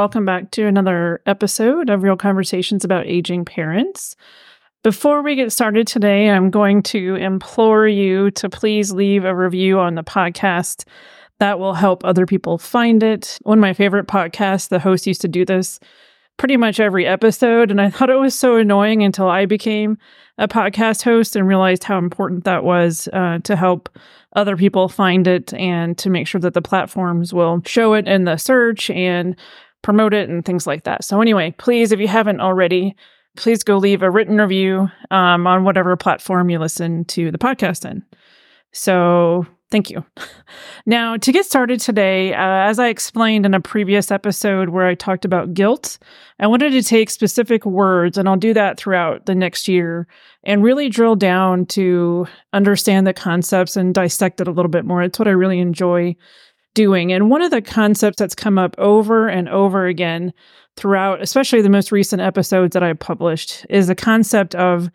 welcome back to another episode of Real Conversations about Aging Parents. Before we get started today, I'm going to implore you to please leave a review on the podcast. That will help other people find it. One of my favorite podcasts, the host used to do this pretty much every episode. And I thought it was so annoying until I became a podcast host and realized how important that was uh, to help other people find it and to make sure that the platforms will show it in the search and promote it and things like that. So, anyway, please, if you haven't already, please go leave a written review um, on whatever platform you listen to the podcast in. So, Thank you. Now, to get started today, uh, as I explained in a previous episode where I talked about guilt, I wanted to take specific words, and I'll do that throughout the next year, and really drill down to understand the concepts and dissect it a little bit more. It's what I really enjoy doing. And one of the concepts that's come up over and over again throughout, especially the most recent episodes that I published, is the concept of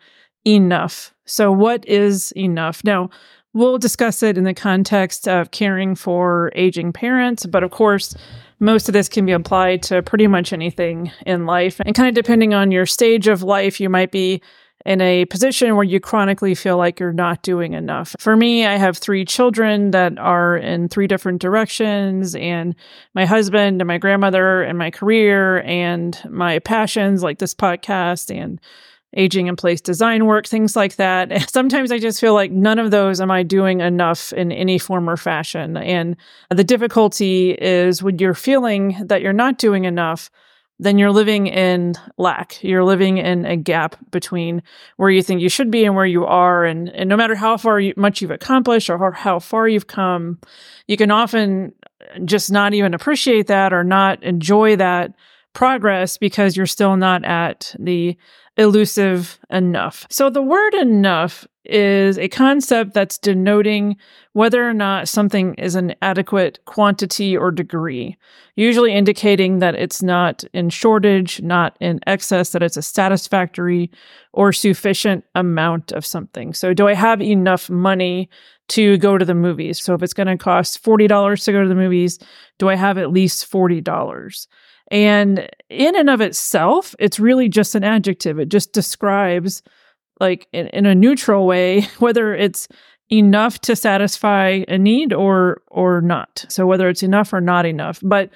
enough. So, what is enough? Now, We'll discuss it in the context of caring for aging parents, but of course, most of this can be applied to pretty much anything in life. And kind of depending on your stage of life, you might be in a position where you chronically feel like you're not doing enough. For me, I have three children that are in three different directions, and my husband and my grandmother and my career and my passions like this podcast and aging in place design work, things like that. Sometimes I just feel like none of those am I doing enough in any form or fashion. And the difficulty is when you're feeling that you're not doing enough, then you're living in lack. You're living in a gap between where you think you should be and where you are. And, and no matter how far you, much you've accomplished or how, how far you've come, you can often just not even appreciate that or not enjoy that progress because you're still not at the elusive enough. So the word enough is a concept that's denoting whether or not something is an adequate quantity or degree, usually indicating that it's not in shortage, not in excess, that it's a satisfactory or sufficient amount of something. So, do I have enough money to go to the movies? So, if it's going to cost $40 to go to the movies, do I have at least $40? And in and of itself, it's really just an adjective. It just describes, like in, in a neutral way, whether it's enough to satisfy a need or or not. So whether it's enough or not enough. But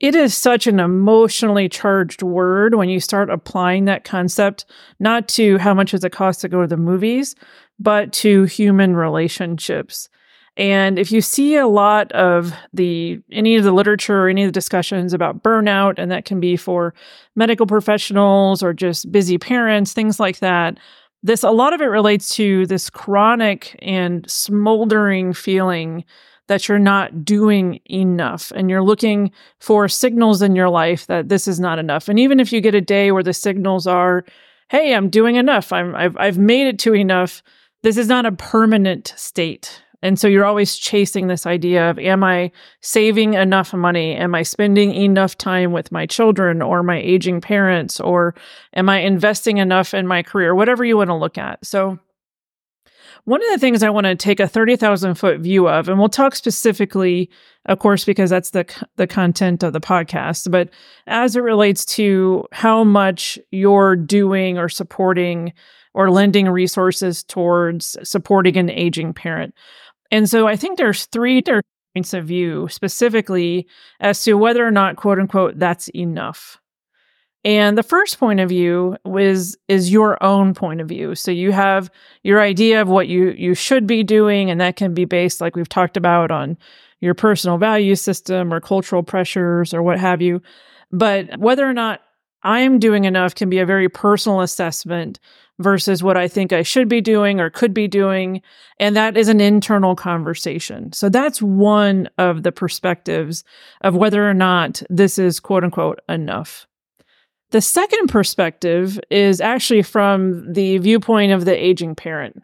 it is such an emotionally charged word when you start applying that concept, not to how much does it cost to go to the movies, but to human relationships. And if you see a lot of the any of the literature or any of the discussions about burnout, and that can be for medical professionals or just busy parents, things like that, this a lot of it relates to this chronic and smoldering feeling that you're not doing enough and you're looking for signals in your life that this is not enough. And even if you get a day where the signals are, hey, I'm doing enough, I'm I've I've made it to enough, this is not a permanent state and so you're always chasing this idea of am I saving enough money? Am I spending enough time with my children or my aging parents? Or am I investing enough in my career? Whatever you want to look at. So, one of the things I want to take a 30,000 foot view of, and we'll talk specifically, of course, because that's the, the content of the podcast, but as it relates to how much you're doing or supporting or lending resources towards supporting an aging parent. And so I think there's three different points of view specifically as to whether or not, quote unquote, that's enough. And the first point of view is is your own point of view. So you have your idea of what you you should be doing, and that can be based, like we've talked about, on your personal value system or cultural pressures or what have you. But whether or not I am doing enough can be a very personal assessment versus what I think I should be doing or could be doing. And that is an internal conversation. So that's one of the perspectives of whether or not this is quote unquote enough. The second perspective is actually from the viewpoint of the aging parent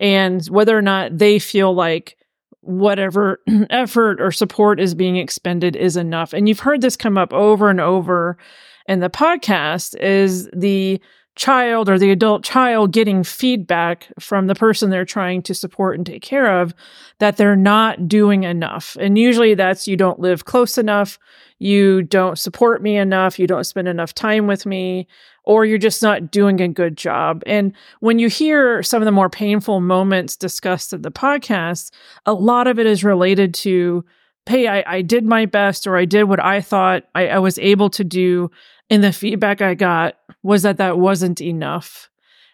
and whether or not they feel like whatever effort or support is being expended is enough. And you've heard this come up over and over in the podcast is the child or the adult child getting feedback from the person they're trying to support and take care of that they're not doing enough. And usually that's you don't live close enough, you don't support me enough, you don't spend enough time with me, or you're just not doing a good job. And when you hear some of the more painful moments discussed in the podcast, a lot of it is related to, hey, I, I did my best, or I did what I thought I, I was able to do. And the feedback I got was that that wasn't enough.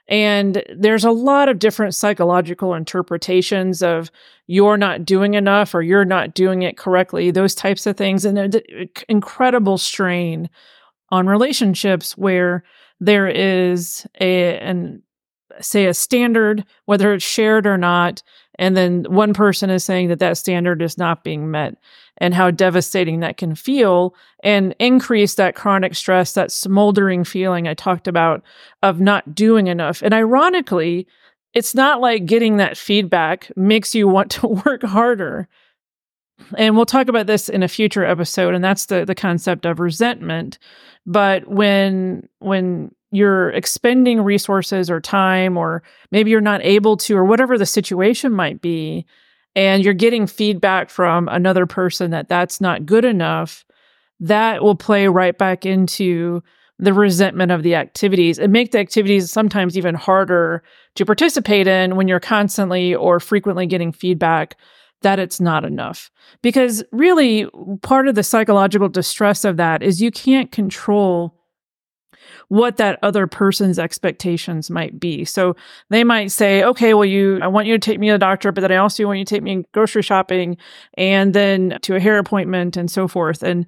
And there's a lot of different psychological interpretations of you're not doing enough or you're not doing it correctly, those types of things. And an incredible strain on relationships where there is a, an, say a standard, whether it's shared or not, and then one person is saying that that standard is not being met and how devastating that can feel and increase that chronic stress, that smoldering feeling I talked about of not doing enough. And ironically, it's not like getting that feedback makes you want to work harder. And we'll talk about this in a future episode, and that's the, the concept of resentment. But when when you're expending resources or time, or maybe you're not able to, or whatever the situation might be, and you're getting feedback from another person that that's not good enough, that will play right back into the resentment of the activities and make the activities sometimes even harder to participate in when you're constantly or frequently getting feedback that it's not enough. Because really, part of the psychological distress of that is you can't control what that other person's expectations might be. So they might say, okay, well, you, I want you to take me to the doctor, but then I also want you to take me grocery shopping and then to a hair appointment and so forth. And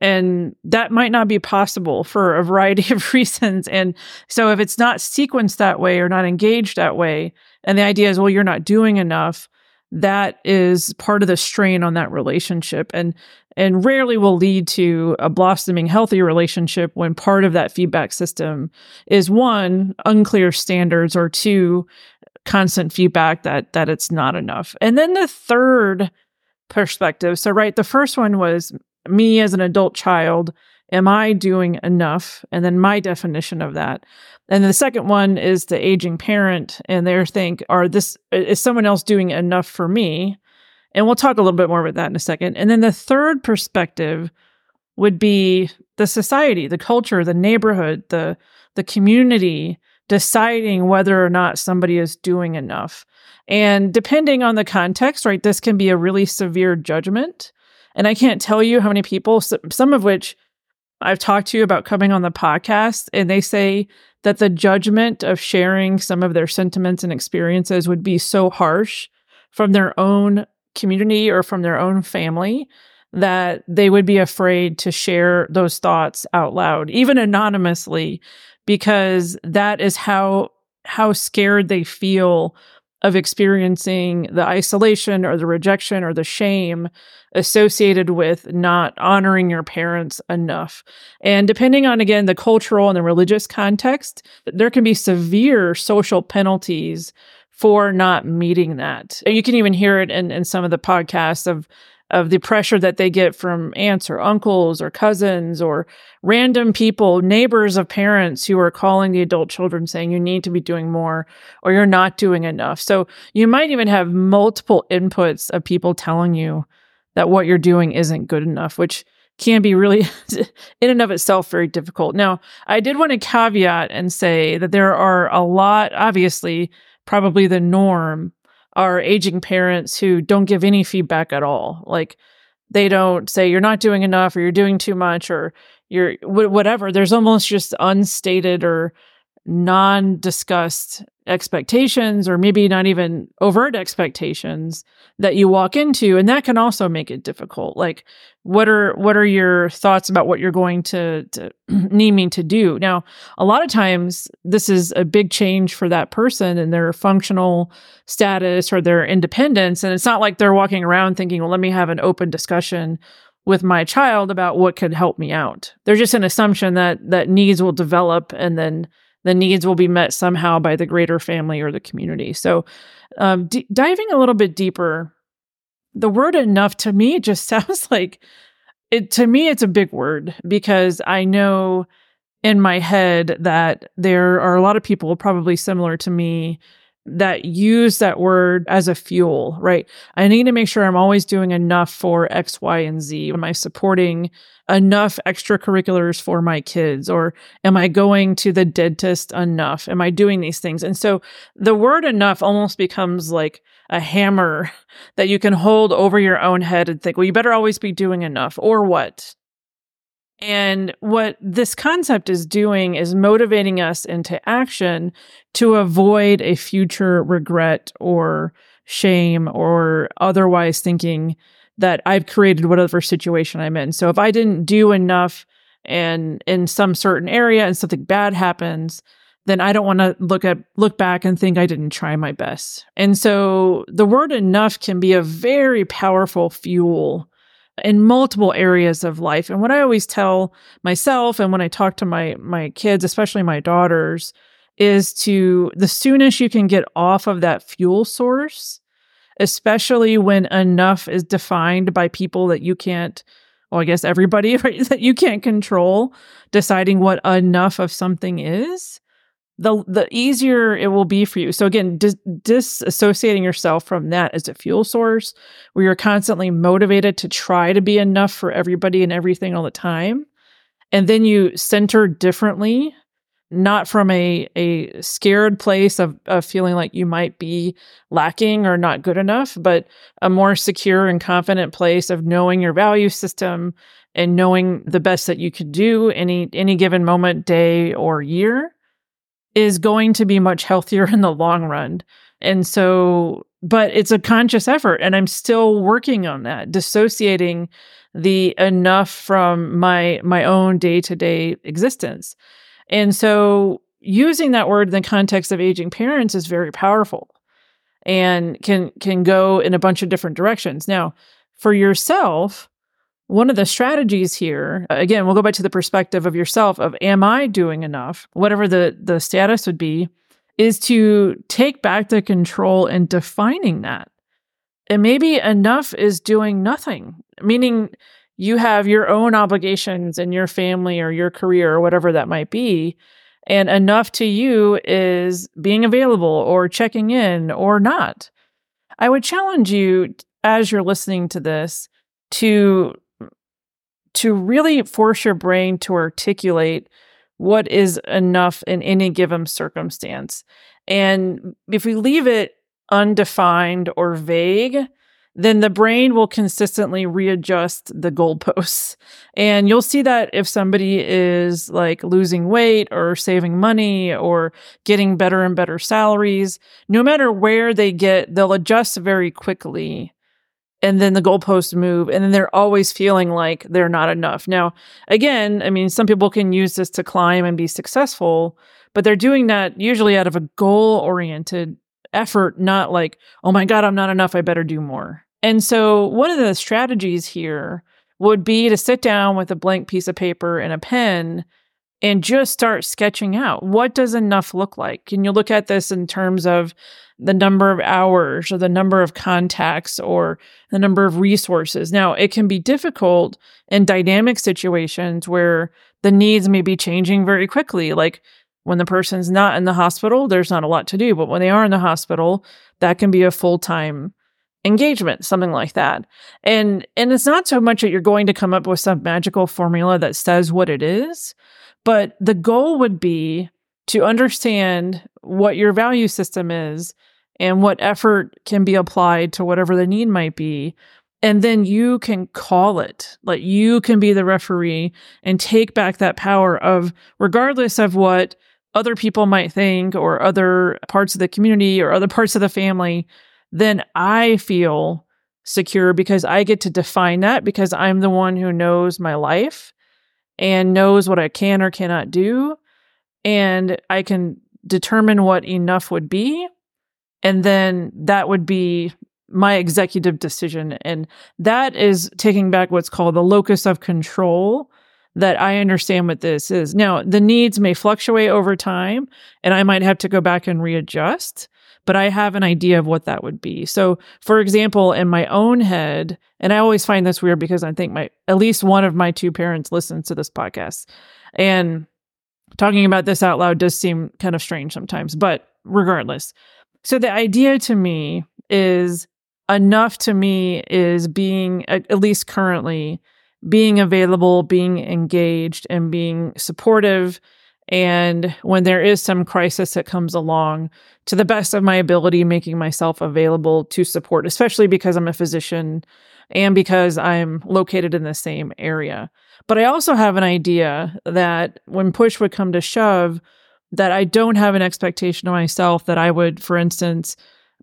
and that might not be possible for a variety of reasons. And so if it's not sequenced that way or not engaged that way, and the idea is, well, you're not doing enough, that is part of the strain on that relationship. And and rarely will lead to a blossoming healthy relationship when part of that feedback system is one unclear standards or two constant feedback that that it's not enough and then the third perspective so right the first one was me as an adult child am i doing enough and then my definition of that and the second one is the aging parent and they think are this is someone else doing enough for me and we'll talk a little bit more about that in a second. And then the third perspective would be the society, the culture, the neighborhood, the the community deciding whether or not somebody is doing enough. And depending on the context, right, this can be a really severe judgment. And I can't tell you how many people, some of which I've talked to you about coming on the podcast, and they say that the judgment of sharing some of their sentiments and experiences would be so harsh from their own community or from their own family that they would be afraid to share those thoughts out loud even anonymously because that is how how scared they feel of experiencing the isolation or the rejection or the shame associated with not honoring your parents enough. And depending on, again, the cultural and the religious context, there can be severe social penalties for not meeting that. You can even hear it in, in some of the podcasts of of the pressure that they get from aunts or uncles or cousins or random people, neighbors of parents who are calling the adult children saying you need to be doing more or you're not doing enough. So you might even have multiple inputs of people telling you that what you're doing isn't good enough, which can be really in and of itself very difficult. Now, I did want to caveat and say that there are a lot, obviously, probably the norm are aging parents who don't give any feedback at all. Like they don't say you're not doing enough or you're doing too much or you're whatever. There's almost just unstated or non discussed expectations or maybe not even overt expectations that you walk into. And that can also make it difficult. Like what are what are your thoughts about what you're going to, to need me to do? Now a lot of times this is a big change for that person and their functional status or their independence. And it's not like they're walking around thinking well let me have an open discussion with my child about what could help me out. There's just an assumption that that needs will develop and then the needs will be met somehow by the greater family or the community. So, um, d- diving a little bit deeper, the word enough to me just sounds like it. To me, it's a big word because I know in my head that there are a lot of people probably similar to me that use that word as a fuel, right? I need to make sure I'm always doing enough for X, Y, and Z. Am I supporting enough extracurriculars for my kids? Or am I going to the dentist enough? Am I doing these things? And so the word enough almost becomes like a hammer that you can hold over your own head and think, well, you better always be doing enough. Or what? And what this concept is doing is motivating us into action to avoid a future regret or shame or otherwise thinking that I've created whatever situation I'm in. So if I didn't do enough and in some certain area and something bad happens, then I don't want to look at look back and think I didn't try my best. And so the word enough can be a very powerful fuel in multiple areas of life. And what I always tell myself and when I talk to my my kids, especially my daughters, is to the soonest you can get off of that fuel source, especially when enough is defined by people that you can't well, I guess everybody right, that you can't control deciding what enough of something is the the easier it will be for you. So again, dis- disassociating yourself from that as a fuel source, where you're constantly motivated to try to be enough for everybody and everything all the time, and then you center differently, not from a a scared place of of feeling like you might be lacking or not good enough, but a more secure and confident place of knowing your value system and knowing the best that you could do any any given moment, day, or year is going to be much healthier in the long run. And so, but it's a conscious effort, and I'm still working on that, dissociating the enough from my my own day to day existence. And so, using that word in the context of aging parents is very powerful, and can can go in a bunch of different directions. Now, for yourself, one of the strategies here, again, we'll go back to the perspective of yourself of am I doing enough? Whatever the the status would be, is to take back the control in defining that. And maybe enough is doing nothing, meaning you have your own obligations in your family or your career or whatever that might be. And enough to you is being available or checking in or not. I would challenge you as you're listening to this to to really force your brain to articulate what is enough in any given circumstance. And if we leave it undefined or vague, then the brain will consistently readjust the goalposts. And you'll see that if somebody is like losing weight or saving money or getting better and better salaries, no matter where they get, they'll adjust very quickly and then the goalposts move and then they're always feeling like they're not enough. Now, again, I mean, some people can use this to climb and be successful, but they're doing that usually out of a goal oriented effort, not like, oh my God, I'm not enough. I better do more. And so, one of the strategies here would be to sit down with a blank piece of paper and a pen and just start sketching out what does enough look like can you look at this in terms of the number of hours or the number of contacts or the number of resources. Now it can be difficult in dynamic situations where the needs may be changing very quickly. Like when the person's not in the hospital there's not a lot to do but when they are in the hospital that can be a full-time engagement something like that. And and it's not so much that you're going to come up with some magical formula that says what it is but the goal would be to understand what your value system is and what effort can be applied to whatever the need might be. And then you can call it. Like you can be the referee and take back that power of, regardless of what other people might think or other parts of the community or other parts of the family, then I feel secure because I get to define that because I'm the one who knows my life and knows what I can or cannot do. And I can determine what enough would be. And then that would be my executive decision. And that is taking back what's called the locus of control that I understand what this is. Now, the needs may fluctuate over time, and I might have to go back and readjust but I have an idea of what that would be. So, for example, in my own head, and I always find this weird because I think my at least one of my two parents listens to this podcast. And talking about this out loud does seem kind of strange sometimes, but regardless. So the idea to me is enough to me is being, at least currently, being available, being engaged, and being supportive. And when there is some crisis that comes along, to the best of my ability, making myself available to support, especially because I'm a physician and because I'm located in the same area. But I also have an idea that when push would come to shove, that I don't have an expectation of myself that I would, for instance,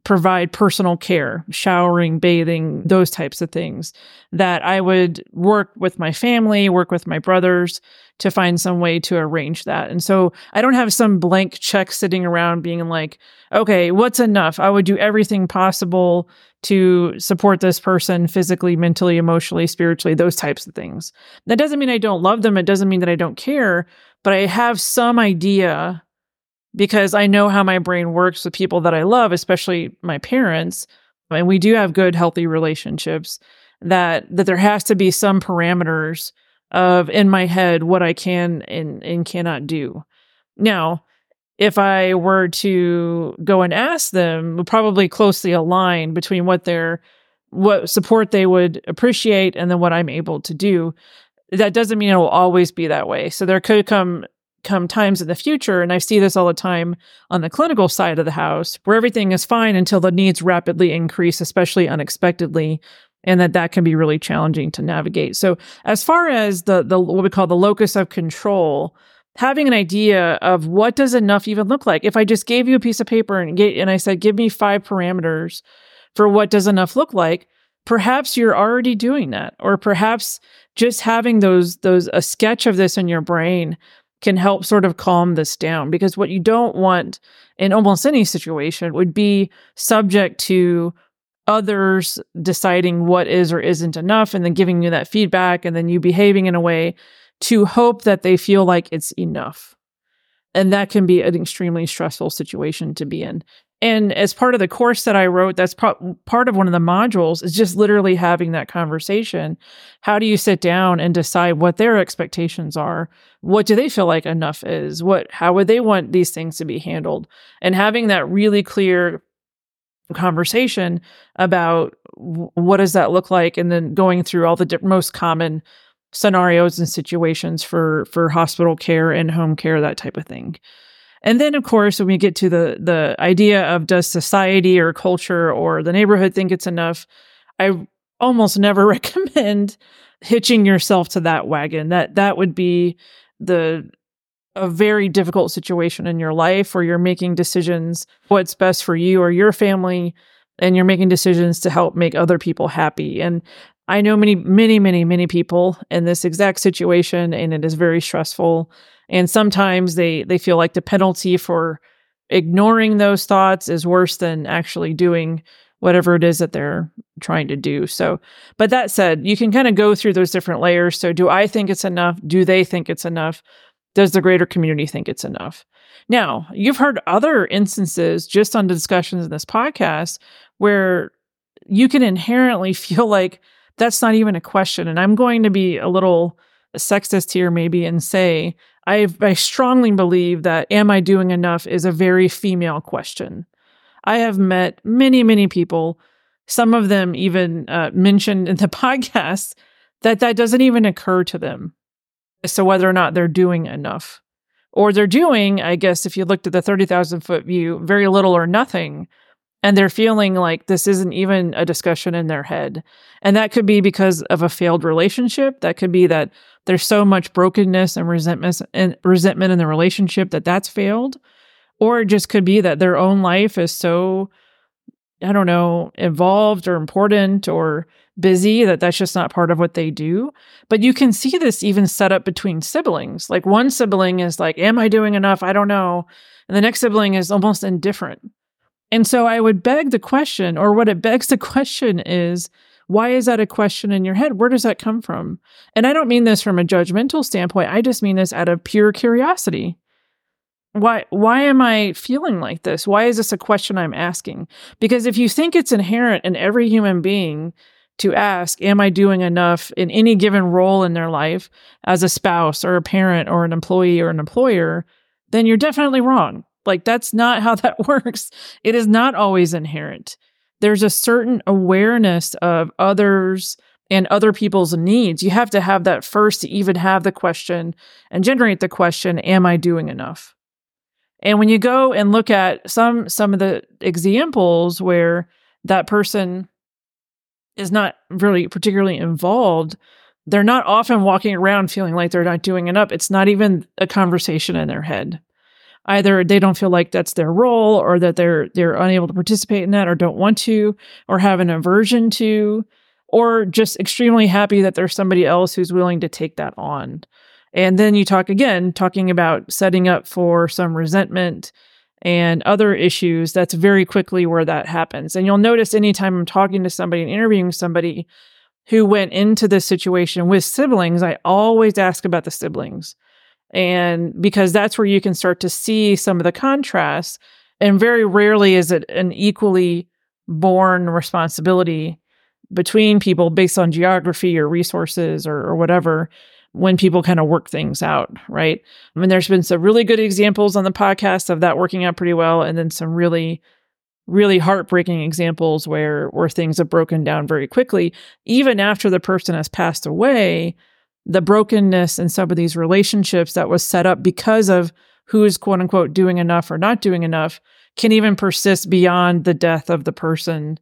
provide personal care, showering, bathing, those types of things. That I would work with my family, work with my brothers to find some way to arrange that. And so I don't have some blank check sitting around being like, okay, what's enough? I would do everything possible to support this person physically, mentally, emotionally, spiritually, those types of things. That doesn't mean I don't love them. It doesn't mean that I don't care, but I have some idea because I know how my brain works with people that I love, especially my parents, and we do have good, healthy relationships. That that there has to be some parameters of in my head what I can and, and cannot do. Now, if I were to go and ask them, probably closely align between what their what support they would appreciate and then what I'm able to do. That doesn't mean it will always be that way. So there could come come times in the future, and I see this all the time on the clinical side of the house, where everything is fine until the needs rapidly increase, especially unexpectedly, and that that can be really challenging to navigate. So, as far as the the what we call the locus of control, having an idea of what does enough even look like. If I just gave you a piece of paper and get, and I said, give me five parameters for what does enough look like, perhaps you're already doing that, or perhaps just having those those a sketch of this in your brain can help sort of calm this down because what you don't want in almost any situation would be subject to others deciding what is or isn't enough and then giving you that feedback and then you behaving in a way to hope that they feel like it's enough. And that can be an extremely stressful situation to be in. And as part of the course that I wrote, that's pro- part of one of the modules is just literally having that conversation. How do you sit down and decide what their expectations are? What do they feel like enough is? What how would they want these things to be handled? And having that really clear conversation about what does that look like and then going through all the di- most common scenarios and situations for for hospital care and home care that type of thing and then of course when we get to the the idea of does society or culture or the neighborhood think it's enough i almost never recommend hitching yourself to that wagon that that would be the a very difficult situation in your life where you're making decisions what's best for you or your family and you're making decisions to help make other people happy and I know many, many, many, many people in this exact situation, and it is very stressful. And sometimes they they feel like the penalty for ignoring those thoughts is worse than actually doing whatever it is that they're trying to do. So, but that said, you can kind of go through those different layers. So, do I think it's enough? Do they think it's enough? Does the greater community think it's enough? Now, you've heard other instances just on discussions in this podcast where you can inherently feel like that's not even a question. And I'm going to be a little sexist here, maybe, and say I, I strongly believe that am I doing enough is a very female question. I have met many, many people, some of them even uh, mentioned in the podcast, that that doesn't even occur to them as to whether or not they're doing enough. Or they're doing, I guess, if you looked at the 30,000 foot view, very little or nothing and they're feeling like this isn't even a discussion in their head. And that could be because of a failed relationship. That could be that there's so much brokenness and resentment and resentment in the relationship that that's failed. Or it just could be that their own life is so I don't know, involved or important or busy that that's just not part of what they do. But you can see this even set up between siblings. Like one sibling is like, Am I doing enough? I don't know. And the next sibling is almost indifferent. And so I would beg the question, or what it begs the question is, why is that a question in your head? Where does that come from? And I don't mean this from a judgmental standpoint. I just mean this out of pure curiosity. Why why am I feeling like this? Why is this a question I'm asking? Because if you think it's inherent in every human being to ask, am I doing enough in any given role in their life as a spouse or a parent or an employee or an employer, then you're definitely wrong Like that's not how that works. It is not always inherent. There's a certain awareness of others and other people's needs. You have to have that first to even have the question and generate the question, am I doing enough? And when you go and look at some some of the examples where that person is not really particularly involved, they're not often walking around feeling like they're not doing enough. It's not even a conversation in their head. Either they don't feel like that's their role or that they're they're unable to participate in that or don't want to or have an aversion to or just extremely happy that there's somebody else who's willing to take that on. And then you talk again talking about setting up for some resentment and other issues, that's very quickly where that happens. And you'll notice anytime I'm talking to somebody and interviewing somebody who went into this situation with siblings, I always ask about the siblings. And because that's where you can start to see some of the contrasts. And very rarely is it an equally borne responsibility between people based on geography or resources or, or whatever when people kind of work things out, right? I mean, there's been some really good examples on the podcast of that working out pretty well, and then some really, really heartbreaking examples where where things have broken down very quickly, even after the person has passed away. The brokenness in some of these relationships that was set up because of who is quote unquote doing enough or not doing enough can even persist beyond the death of the person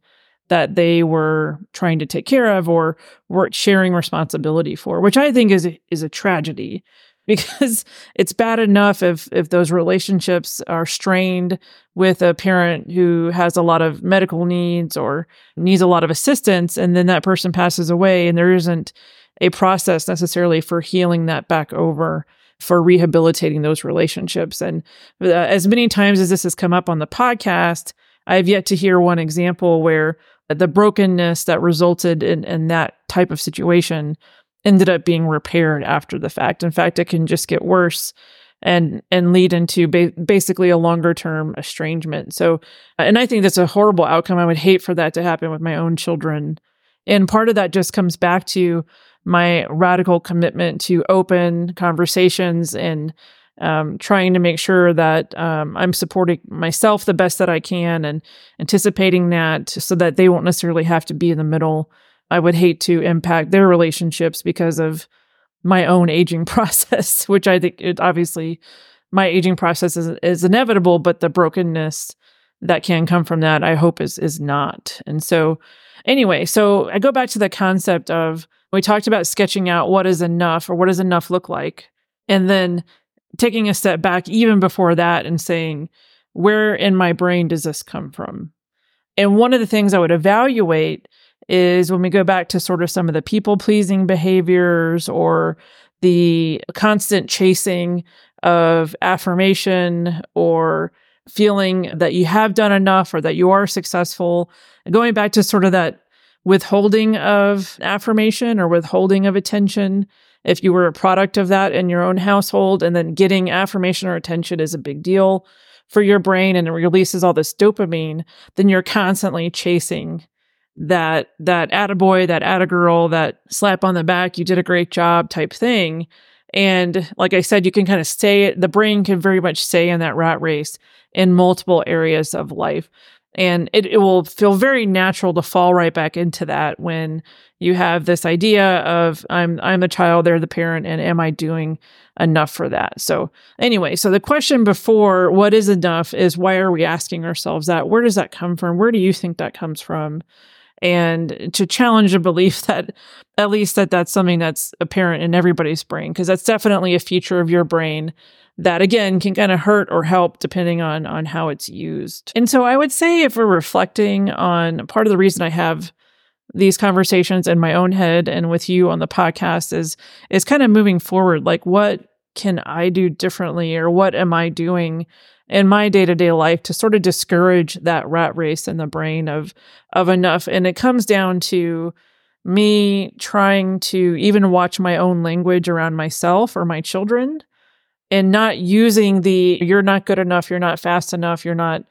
that they were trying to take care of or were sharing responsibility for, which I think is a, is a tragedy because it's bad enough if if those relationships are strained with a parent who has a lot of medical needs or needs a lot of assistance and then that person passes away and there isn't a process necessarily for healing that back over for rehabilitating those relationships and uh, as many times as this has come up on the podcast I've yet to hear one example where the brokenness that resulted in, in that type of situation ended up being repaired after the fact. In fact, it can just get worse and and lead into ba- basically a longer term estrangement. So, and I think that's a horrible outcome. I would hate for that to happen with my own children. And part of that just comes back to my radical commitment to open conversations and um, trying to make sure that um, I'm supporting myself the best that I can and anticipating that so that they won't necessarily have to be in the middle. I would hate to impact their relationships because of my own aging process, which I think it obviously my aging process is, is inevitable, but the brokenness that can come from that, I hope is is not. And so, anyway, so I go back to the concept of we talked about sketching out what is enough or what does enough look like, and then taking a step back even before that and saying, where in my brain does this come from? And one of the things I would evaluate is when we go back to sort of some of the people pleasing behaviors or the constant chasing of affirmation or feeling that you have done enough or that you are successful, going back to sort of that withholding of affirmation or withholding of attention if you were a product of that in your own household and then getting affirmation or attention is a big deal for your brain and it releases all this dopamine, then you're constantly chasing that that attaboy, that attagirl, that slap on the back, you did a great job type thing. And like I said, you can kind of stay, the brain can very much stay in that rat race in multiple areas of life. And it, it will feel very natural to fall right back into that when you have this idea of I'm I'm the child, they're the parent, and am I doing enough for that? So anyway, so the question before what is enough is why are we asking ourselves that? Where does that come from? Where do you think that comes from? And to challenge a belief that at least that that's something that's apparent in everybody's brain, because that's definitely a feature of your brain that again can kind of hurt or help depending on on how it's used. And so I would say if we're reflecting on part of the reason I have these conversations in my own head and with you on the podcast is is kind of moving forward like what can I do differently or what am I doing in my day-to-day life to sort of discourage that rat race in the brain of of enough and it comes down to me trying to even watch my own language around myself or my children and not using the you're not good enough, you're not fast enough, you're not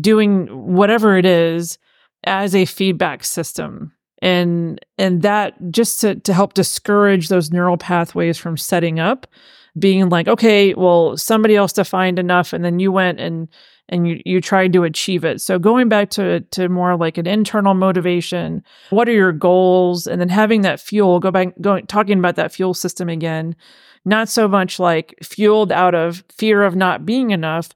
doing whatever it is as a feedback system. And and that just to, to help discourage those neural pathways from setting up being like, okay, well, somebody else defined enough, and then you went and and you you tried to achieve it. So going back to to more like an internal motivation, what are your goals, and then having that fuel. Go back, going talking about that fuel system again, not so much like fueled out of fear of not being enough,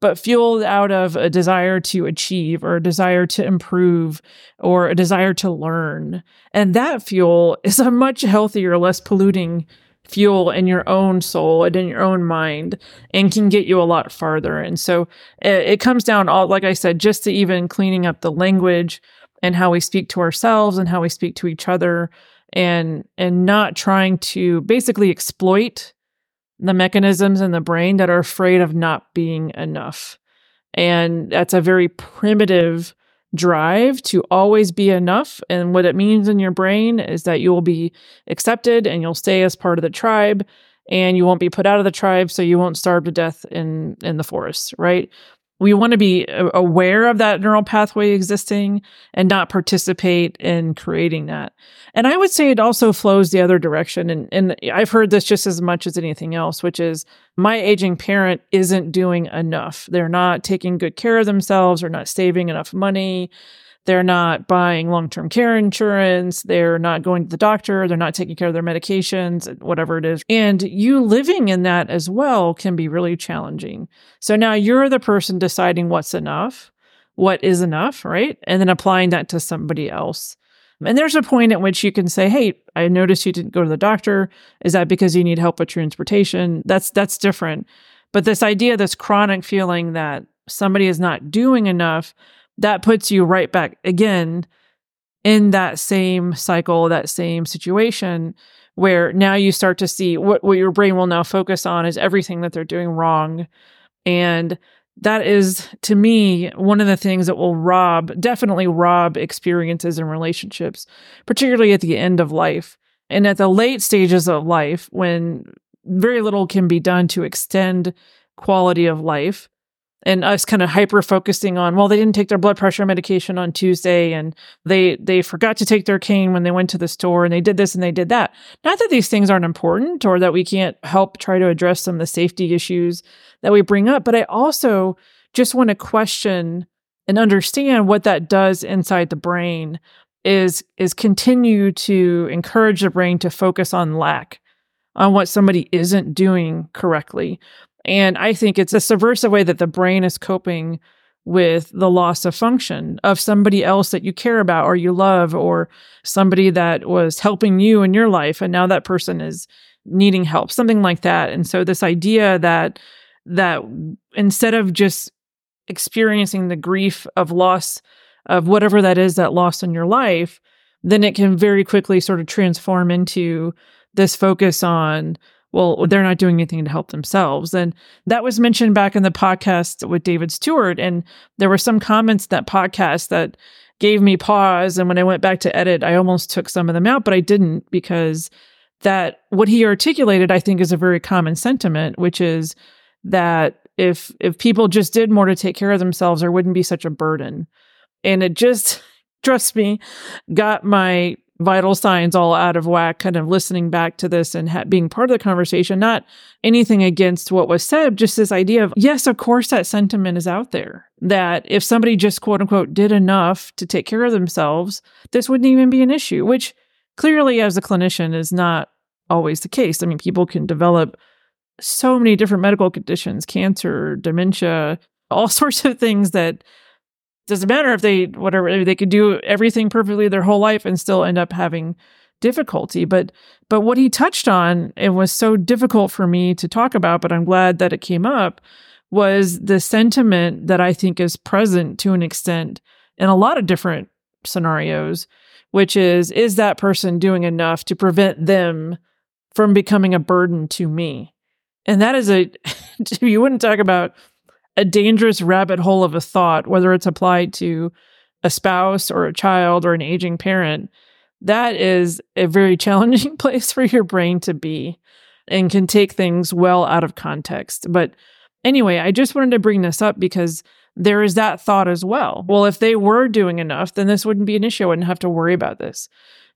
but fueled out of a desire to achieve or a desire to improve or a desire to learn. And that fuel is a much healthier, less polluting fuel in your own soul and in your own mind and can get you a lot farther. And so it, it comes down all, like I said, just to even cleaning up the language and how we speak to ourselves and how we speak to each other and and not trying to basically exploit the mechanisms in the brain that are afraid of not being enough. And that's a very primitive drive to always be enough. And what it means in your brain is that you will be accepted and you'll stay as part of the tribe and you won't be put out of the tribe so you won't starve to death in in the forest, right? We want to be uh, aware of that neural pathway existing and not participate in creating that. And I would say it also flows the other direction. And, and I've heard this just as much as anything else, which is my aging parent isn't doing enough. They're not taking good care of themselves or not saving enough money. They're not buying long term care insurance. They're not going to the doctor. They're not taking care of their medications, whatever it is. And you living in that as well can be really challenging. So now you're the person deciding what's enough, what is enough, right? And then applying that to somebody else. And there's a point at which you can say, "Hey, I noticed you didn't go to the doctor. Is that because you need help with transportation?" That's that's different. But this idea, this chronic feeling that somebody is not doing enough, that puts you right back again in that same cycle, that same situation where now you start to see what, what your brain will now focus on is everything that they're doing wrong. And that is to me one of the things that will rob definitely rob experiences and relationships particularly at the end of life and at the late stages of life when very little can be done to extend quality of life and us kind of hyper focusing on well they didn't take their blood pressure medication on Tuesday and they they forgot to take their cane when they went to the store and they did this and they did that. Not that these things aren't important or that we can't help try to address some of the safety issues that we bring up but I also just want to question and understand what that does inside the brain is is continue to encourage the brain to focus on lack on what somebody isn't doing correctly and I think it's a subversive way that the brain is coping with the loss of function of somebody else that you care about or you love or somebody that was helping you in your life and now that person is needing help something like that. And so this idea that that instead of just experiencing the grief of loss of whatever that is that lost in your life then it can very quickly sort of transform into this focus on well, they're not doing anything to help themselves. And that was mentioned back in the podcast with David Stewart. And there were some comments that podcast that gave me pause. And when I went back to edit, I almost took some of them out, but I didn't because that what he articulated, I think, is a very common sentiment, which is that if if people just did more to take care of themselves, there wouldn't be such a burden. And it just, trust me, got my vital signs all out of whack, kind of listening back to this and ha- being part of the conversation, not anything against what was said, just this idea of, yes, of course, that sentiment is out there that if somebody just quote unquote did enough to take care of themselves, this wouldn't even be an issue, which clearly, as a clinician, is not always the case. I mean, people can develop so many different medical conditions, cancer, dementia, all sorts of things that doesn't matter if they whatever they could do everything perfectly their whole life and still end up having difficulty. But but what he touched on it was so difficult for me to talk about but i'm glad that it came up was the sentiment that i think is present to an extent in a lot of different scenarios which is is that person doing enough to prevent them from becoming a burden to me? And that is a you wouldn't talk about a dangerous rabbit hole of a thought, whether it's applied to a spouse or a child or an aging parent, that is a very challenging place for your brain to be and can take things well out of context. But anyway, I just wanted to bring this up because there is that thought as well. Well, if they were doing enough, then this wouldn't be an issue. I wouldn't have to worry about this.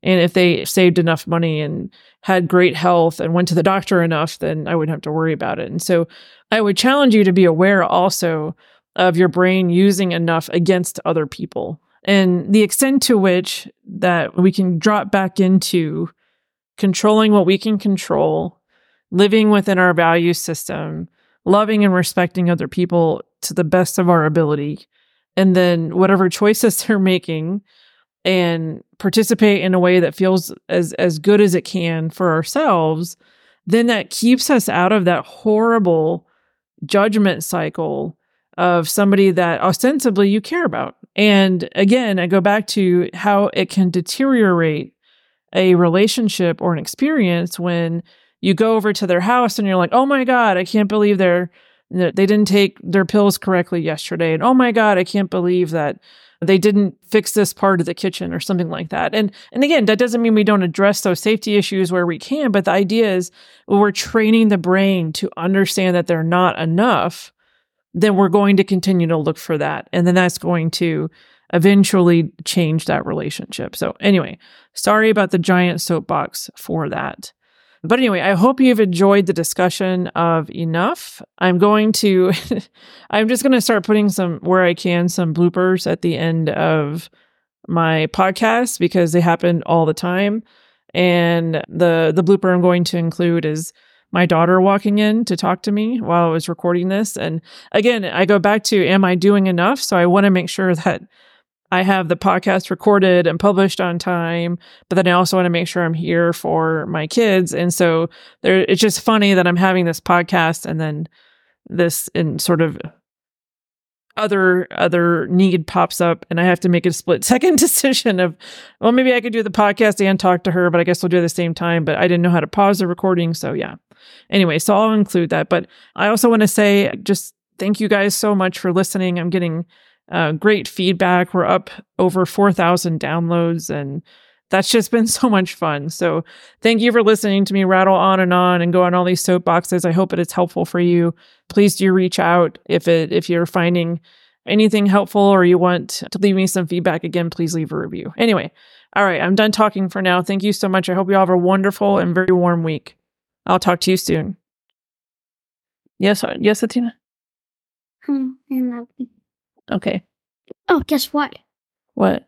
And if they saved enough money and had great health and went to the doctor enough, then I wouldn't have to worry about it. And so I would challenge you to be aware also of your brain using enough against other people and the extent to which that we can drop back into controlling what we can control, living within our value system, loving and respecting other people to the best of our ability. And then whatever choices they're making and participate in a way that feels as as good as it can for ourselves, then that keeps us out of that horrible judgment cycle of somebody that ostensibly you care about. And again, I go back to how it can deteriorate a relationship or an experience when you go over to their house and you're like, "Oh my god, I can't believe they're they didn't take their pills correctly yesterday." And, "Oh my god, I can't believe that they didn't fix this part of the kitchen or something like that." And and again, that doesn't mean we don't address those safety issues where we can, but the idea is we're training the brain to understand that they're not enough, then we're going to continue to look for that. And then that's going to eventually change that relationship. So, anyway, sorry about the giant soapbox for that. But anyway, I hope you've enjoyed the discussion of enough. I'm going to, I'm just going to start putting some, where I can, some bloopers at the end of my podcast because they happen all the time. And the the blooper I'm going to include is my daughter walking in to talk to me while I was recording this. And again, I go back to am I doing enough? So I want to make sure that I have the podcast recorded and published on time, but then I also want to make sure I'm here for my kids. And so there, it's just funny that I'm having this podcast and then this in sort of other other need pops up and I have to make a split second decision of well maybe I could do the podcast and talk to her but I guess we'll do it at the same time but I didn't know how to pause the recording so yeah. Anyway, so I'll include that but I also want to say just thank you guys so much for listening. I'm getting uh, great feedback. We're up over 4,000 downloads, and that's just been so much fun. So, thank you for listening to me rattle on and on and go on all these soapboxes. I hope it is helpful for you. Please do reach out if it if you're finding anything helpful or you want to leave me some feedback again, please leave a review. Anyway, all right, I'm done talking for now. Thank you so much. I hope you all have a wonderful and very warm week. I'll talk to you soon. Yes, uh, yes, Athena. Hmm, and Okay. Oh, guess what? What?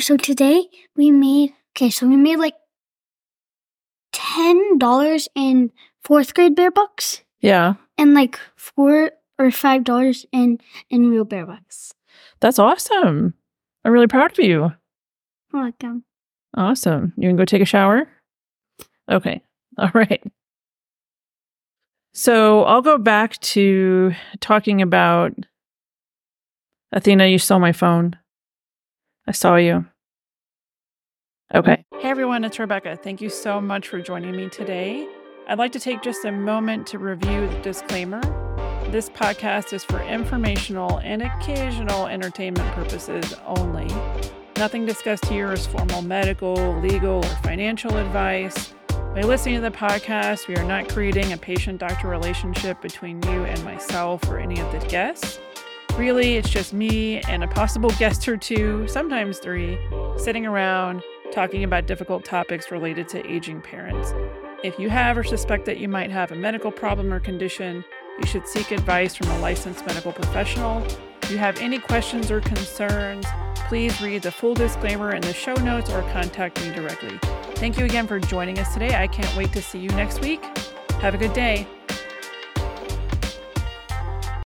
So today we made okay, so we made like ten dollars in fourth grade bear bucks Yeah. and like four or five dollars in in real bear bucks. That's awesome. I'm really proud of you. Um Awesome. You can go take a shower? Okay. All right. So I'll go back to talking about Athena, you saw my phone. I saw you. Okay. Hey everyone, it's Rebecca. Thank you so much for joining me today. I'd like to take just a moment to review the disclaimer. This podcast is for informational and occasional entertainment purposes only. Nothing discussed here is formal medical, legal, or financial advice. By listening to the podcast, we are not creating a patient doctor relationship between you and myself or any of the guests. Really, it's just me and a possible guest or two, sometimes three, sitting around talking about difficult topics related to aging parents. If you have or suspect that you might have a medical problem or condition, you should seek advice from a licensed medical professional. If you have any questions or concerns, please read the full disclaimer in the show notes or contact me directly. Thank you again for joining us today. I can't wait to see you next week. Have a good day.